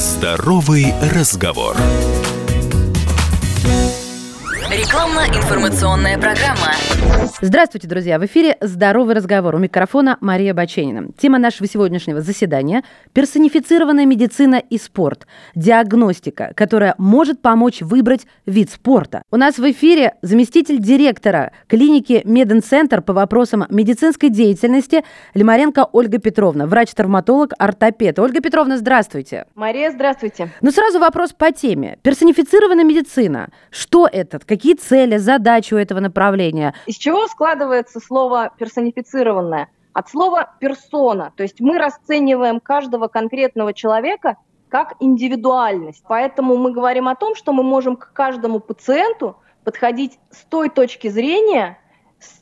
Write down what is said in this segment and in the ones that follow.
Здоровый разговор. Рекламно-информационная программа. Здравствуйте, друзья! В эфире «Здоровый разговор». У микрофона Мария Баченина. Тема нашего сегодняшнего заседания – персонифицированная медицина и спорт. Диагностика, которая может помочь выбрать вид спорта. У нас в эфире заместитель директора клиники Мединцентр по вопросам медицинской деятельности Лимаренко Ольга Петровна, врач-травматолог, ортопед. Ольга Петровна, здравствуйте. Мария, здравствуйте. Ну, сразу вопрос по теме. Персонифицированная медицина. Что это? Какие цели, задачи у этого направления? Из чего складывается слово персонифицированное? От слова персона. То есть мы расцениваем каждого конкретного человека как индивидуальность. Поэтому мы говорим о том, что мы можем к каждому пациенту подходить с той точки зрения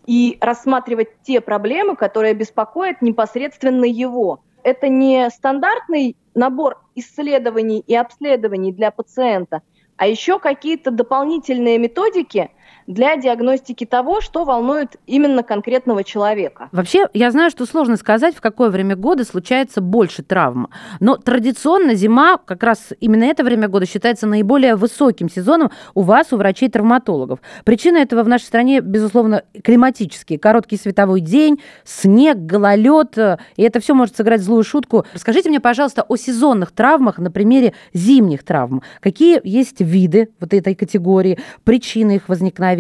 и рассматривать те проблемы, которые беспокоят непосредственно его. Это не стандартный набор исследований и обследований для пациента – а еще какие-то дополнительные методики для диагностики того, что волнует именно конкретного человека. Вообще, я знаю, что сложно сказать, в какое время года случается больше травм. Но традиционно зима, как раз именно это время года, считается наиболее высоким сезоном у вас, у врачей-травматологов. Причина этого в нашей стране, безусловно, климатические. Короткий световой день, снег, гололед, и это все может сыграть злую шутку. Расскажите мне, пожалуйста, о сезонных травмах на примере зимних травм. Какие есть виды вот этой категории, причины их возникновения,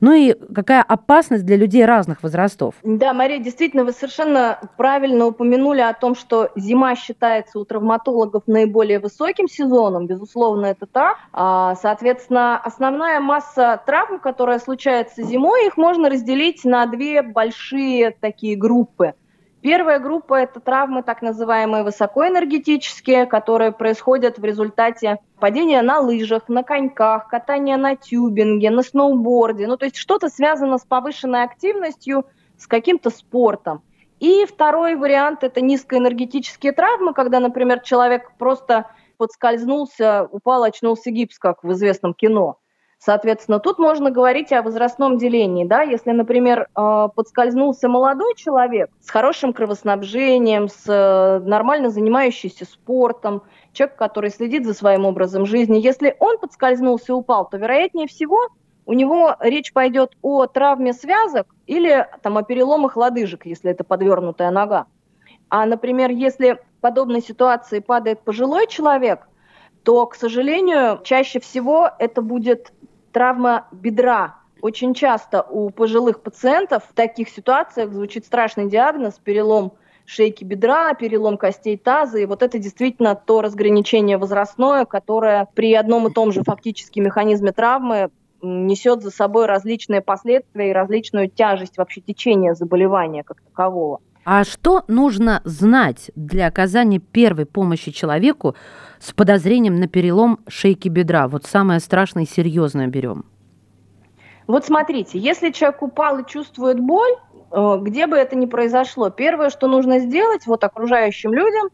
ну и какая опасность для людей разных возрастов. Да, Мария, действительно, вы совершенно правильно упомянули о том, что зима считается у травматологов наиболее высоким сезоном, безусловно, это так. А, соответственно, основная масса травм, которая случается зимой, их можно разделить на две большие такие группы – Первая группа – это травмы так называемые высокоэнергетические, которые происходят в результате падения на лыжах, на коньках, катания на тюбинге, на сноуборде. Ну, то есть что-то связано с повышенной активностью, с каким-то спортом. И второй вариант – это низкоэнергетические травмы, когда, например, человек просто подскользнулся, упал, очнулся гипс, как в известном кино – Соответственно, тут можно говорить о возрастном делении. Да? Если, например, э, подскользнулся молодой человек с хорошим кровоснабжением, с э, нормально занимающийся спортом, человек, который следит за своим образом жизни, если он подскользнулся и упал, то, вероятнее всего, у него речь пойдет о травме связок или там, о переломах лодыжек, если это подвернутая нога. А, например, если в подобной ситуации падает пожилой человек, то, к сожалению, чаще всего это будет травма бедра. Очень часто у пожилых пациентов в таких ситуациях звучит страшный диагноз – перелом шейки бедра, перелом костей таза. И вот это действительно то разграничение возрастное, которое при одном и том же фактически механизме травмы несет за собой различные последствия и различную тяжесть вообще течения заболевания как такового. А что нужно знать для оказания первой помощи человеку с подозрением на перелом шейки бедра? Вот самое страшное и серьезное берем. Вот смотрите, если человек упал и чувствует боль, э, где бы это ни произошло, первое, что нужно сделать вот окружающим людям,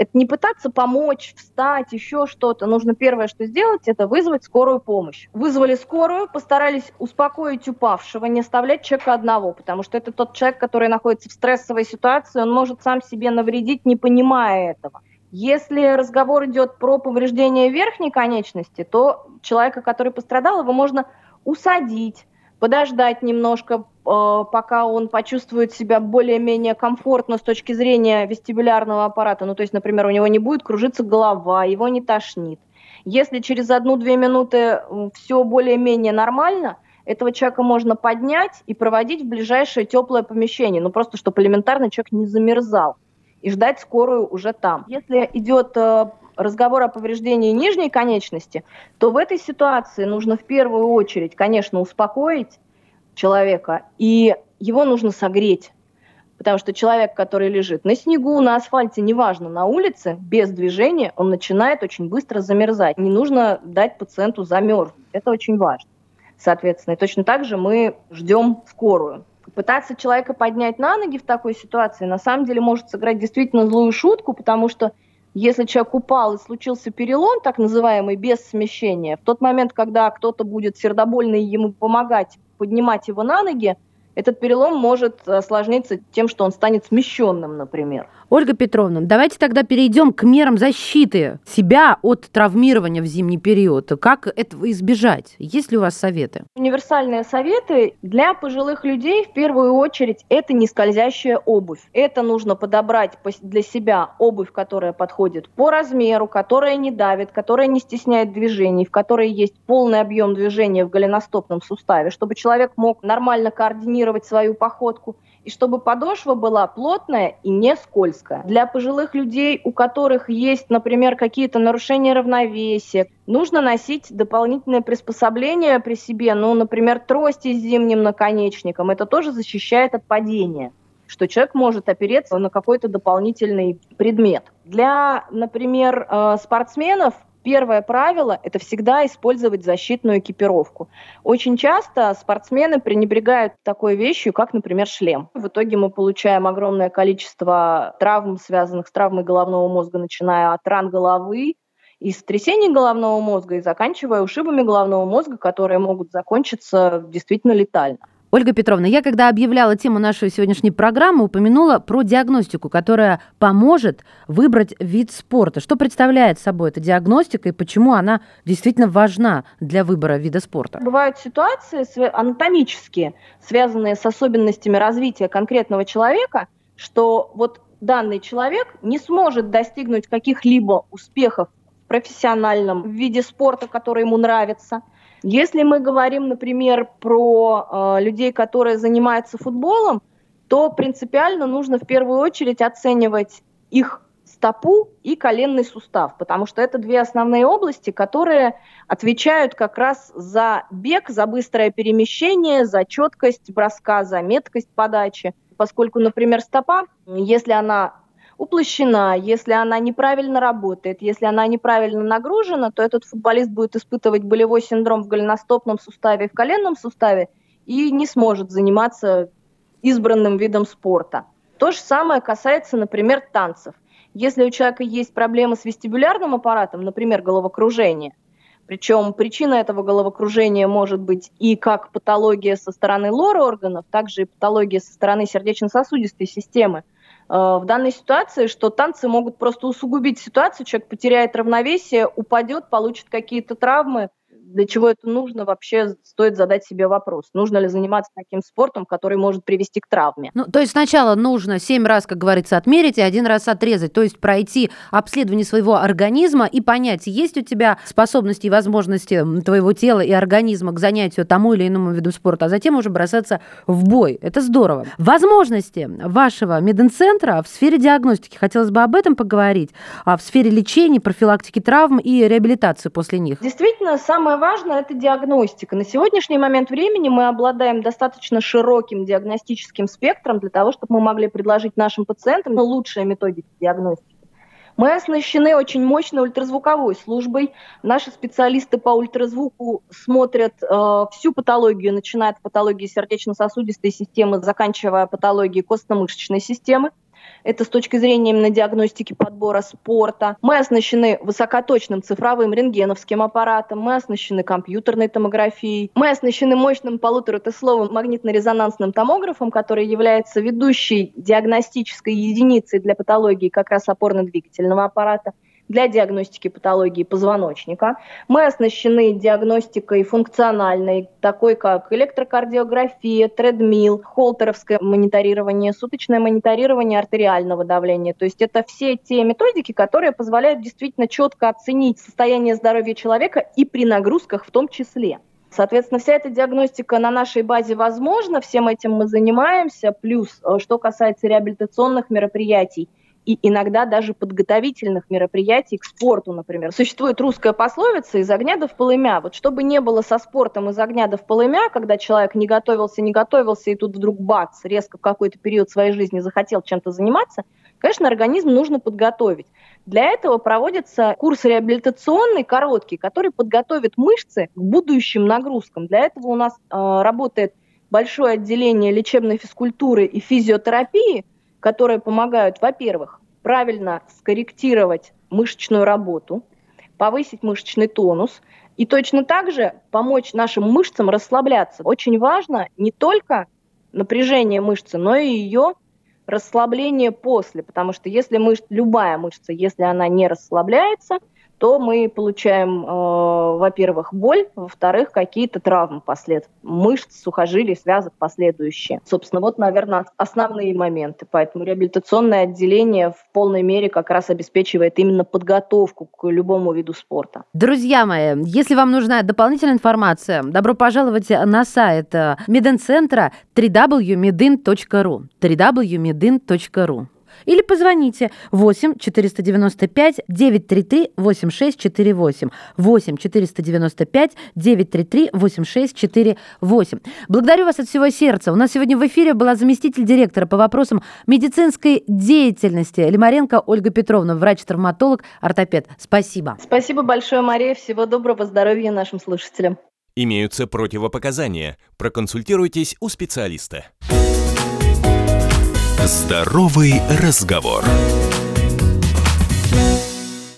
это не пытаться помочь, встать, еще что-то. Нужно первое, что сделать, это вызвать скорую помощь. Вызвали скорую, постарались успокоить упавшего, не оставлять человека одного, потому что это тот человек, который находится в стрессовой ситуации, он может сам себе навредить, не понимая этого. Если разговор идет про повреждение верхней конечности, то человека, который пострадал, его можно усадить, подождать немножко, э, пока он почувствует себя более-менее комфортно с точки зрения вестибулярного аппарата. Ну, то есть, например, у него не будет кружиться голова, его не тошнит. Если через одну-две минуты все более-менее нормально, этого человека можно поднять и проводить в ближайшее теплое помещение, ну просто чтобы элементарно человек не замерзал и ждать скорую уже там. Если идет э, разговор о повреждении нижней конечности, то в этой ситуации нужно в первую очередь, конечно, успокоить человека, и его нужно согреть. Потому что человек, который лежит на снегу, на асфальте, неважно, на улице, без движения, он начинает очень быстро замерзать. Не нужно дать пациенту замерзнуть. Это очень важно. Соответственно, и точно так же мы ждем скорую. Пытаться человека поднять на ноги в такой ситуации на самом деле может сыграть действительно злую шутку, потому что если человек упал и случился перелом, так называемый, без смещения, в тот момент, когда кто-то будет сердобольный ему помогать поднимать его на ноги, этот перелом может осложниться тем, что он станет смещенным, например. Ольга Петровна, давайте тогда перейдем к мерам защиты себя от травмирования в зимний период. Как этого избежать? Есть ли у вас советы? Универсальные советы для пожилых людей в первую очередь это не скользящая обувь. Это нужно подобрать для себя обувь, которая подходит по размеру, которая не давит, которая не стесняет движений, в которой есть полный объем движения в голеностопном суставе, чтобы человек мог нормально координировать свою походку и чтобы подошва была плотная и не скользкая. Для пожилых людей, у которых есть, например, какие-то нарушения равновесия, нужно носить дополнительное приспособление при себе, ну, например, трости с зимним наконечником. Это тоже защищает от падения что человек может опереться на какой-то дополнительный предмет. Для, например, э, спортсменов Первое правило – это всегда использовать защитную экипировку. Очень часто спортсмены пренебрегают такой вещью, как, например, шлем. В итоге мы получаем огромное количество травм, связанных с травмой головного мозга, начиная от ран головы, и сотрясений головного мозга, и заканчивая ушибами головного мозга, которые могут закончиться действительно летально. Ольга Петровна, я когда объявляла тему нашей сегодняшней программы, упомянула про диагностику, которая поможет выбрать вид спорта. Что представляет собой эта диагностика и почему она действительно важна для выбора вида спорта? Бывают ситуации анатомические, связанные с особенностями развития конкретного человека, что вот данный человек не сможет достигнуть каких-либо успехов в профессиональном виде спорта, который ему нравится – если мы говорим, например, про э, людей, которые занимаются футболом, то принципиально нужно в первую очередь оценивать их стопу и коленный сустав, потому что это две основные области, которые отвечают как раз за бег, за быстрое перемещение, за четкость броска, за меткость подачи. Поскольку, например, стопа, если она уплощена, если она неправильно работает, если она неправильно нагружена, то этот футболист будет испытывать болевой синдром в голеностопном суставе и в коленном суставе и не сможет заниматься избранным видом спорта. То же самое касается, например, танцев. Если у человека есть проблемы с вестибулярным аппаратом, например, головокружение, причем причина этого головокружения может быть и как патология со стороны лора органов, также и патология со стороны сердечно-сосудистой системы – в данной ситуации, что танцы могут просто усугубить ситуацию, человек потеряет равновесие, упадет, получит какие-то травмы, для чего это нужно, вообще стоит задать себе вопрос. Нужно ли заниматься таким спортом, который может привести к травме? Ну, то есть сначала нужно семь раз, как говорится, отмерить и один раз отрезать, то есть пройти обследование своего организма и понять, есть у тебя способности и возможности твоего тела и организма к занятию тому или иному виду спорта, а затем уже бросаться в бой. Это здорово. Возможности вашего медицентра в сфере диагностики, хотелось бы об этом поговорить, а в сфере лечения, профилактики травм и реабилитации после них. Действительно, самое важное – это диагностика. На сегодняшний момент времени мы обладаем достаточно широким диагностическим спектром для того, чтобы мы могли предложить нашим пациентам лучшие методики диагностики. Мы оснащены очень мощной ультразвуковой службой. Наши специалисты по ультразвуку смотрят э, всю патологию, начиная от патологии сердечно-сосудистой системы, заканчивая патологией костно-мышечной системы. Это с точки зрения именно диагностики подбора спорта. Мы оснащены высокоточным цифровым рентгеновским аппаратом, мы оснащены компьютерной томографией, мы оснащены мощным полуторатесловым магнитно-резонансным томографом, который является ведущей диагностической единицей для патологии как раз опорно-двигательного аппарата для диагностики патологии позвоночника. Мы оснащены диагностикой функциональной, такой как электрокардиография, тредмил, холтеровское мониторирование, суточное мониторирование артериального давления. То есть это все те методики, которые позволяют действительно четко оценить состояние здоровья человека и при нагрузках в том числе. Соответственно, вся эта диагностика на нашей базе возможна, всем этим мы занимаемся. Плюс, э, что касается реабилитационных мероприятий, и иногда даже подготовительных мероприятий к спорту, например. Существует русская пословица «из огня до в полымя». Вот чтобы не было со спортом из огня до в полымя, когда человек не готовился, не готовился, и тут вдруг бац, резко в какой-то период своей жизни захотел чем-то заниматься, конечно, организм нужно подготовить. Для этого проводится курс реабилитационный, короткий, который подготовит мышцы к будущим нагрузкам. Для этого у нас э, работает большое отделение лечебной физкультуры и физиотерапии, которые помогают, во-первых, правильно скорректировать мышечную работу, повысить мышечный тонус и точно так же помочь нашим мышцам расслабляться. Очень важно не только напряжение мышцы, но и ее расслабление после, потому что если мышца, любая мышца, если она не расслабляется, то мы получаем, э, во-первых, боль, во-вторых, какие-то травмы послед мышц, сухожилий, связок последующие. Собственно, вот, наверное, основные моменты. Поэтому реабилитационное отделение в полной мере как раз обеспечивает именно подготовку к любому виду спорта. Друзья мои, если вам нужна дополнительная информация, добро пожаловать на сайт Мединцентра www.medin.ru www.medin.ru или позвоните 8 495 933 8648. 8 495 933 8648. Благодарю вас от всего сердца. У нас сегодня в эфире была заместитель директора по вопросам медицинской деятельности Лимаренко Ольга Петровна, врач-травматолог, ортопед. Спасибо. Спасибо большое, Мария. Всего доброго, здоровья нашим слушателям. Имеются противопоказания. Проконсультируйтесь у специалиста. Здоровый разговор.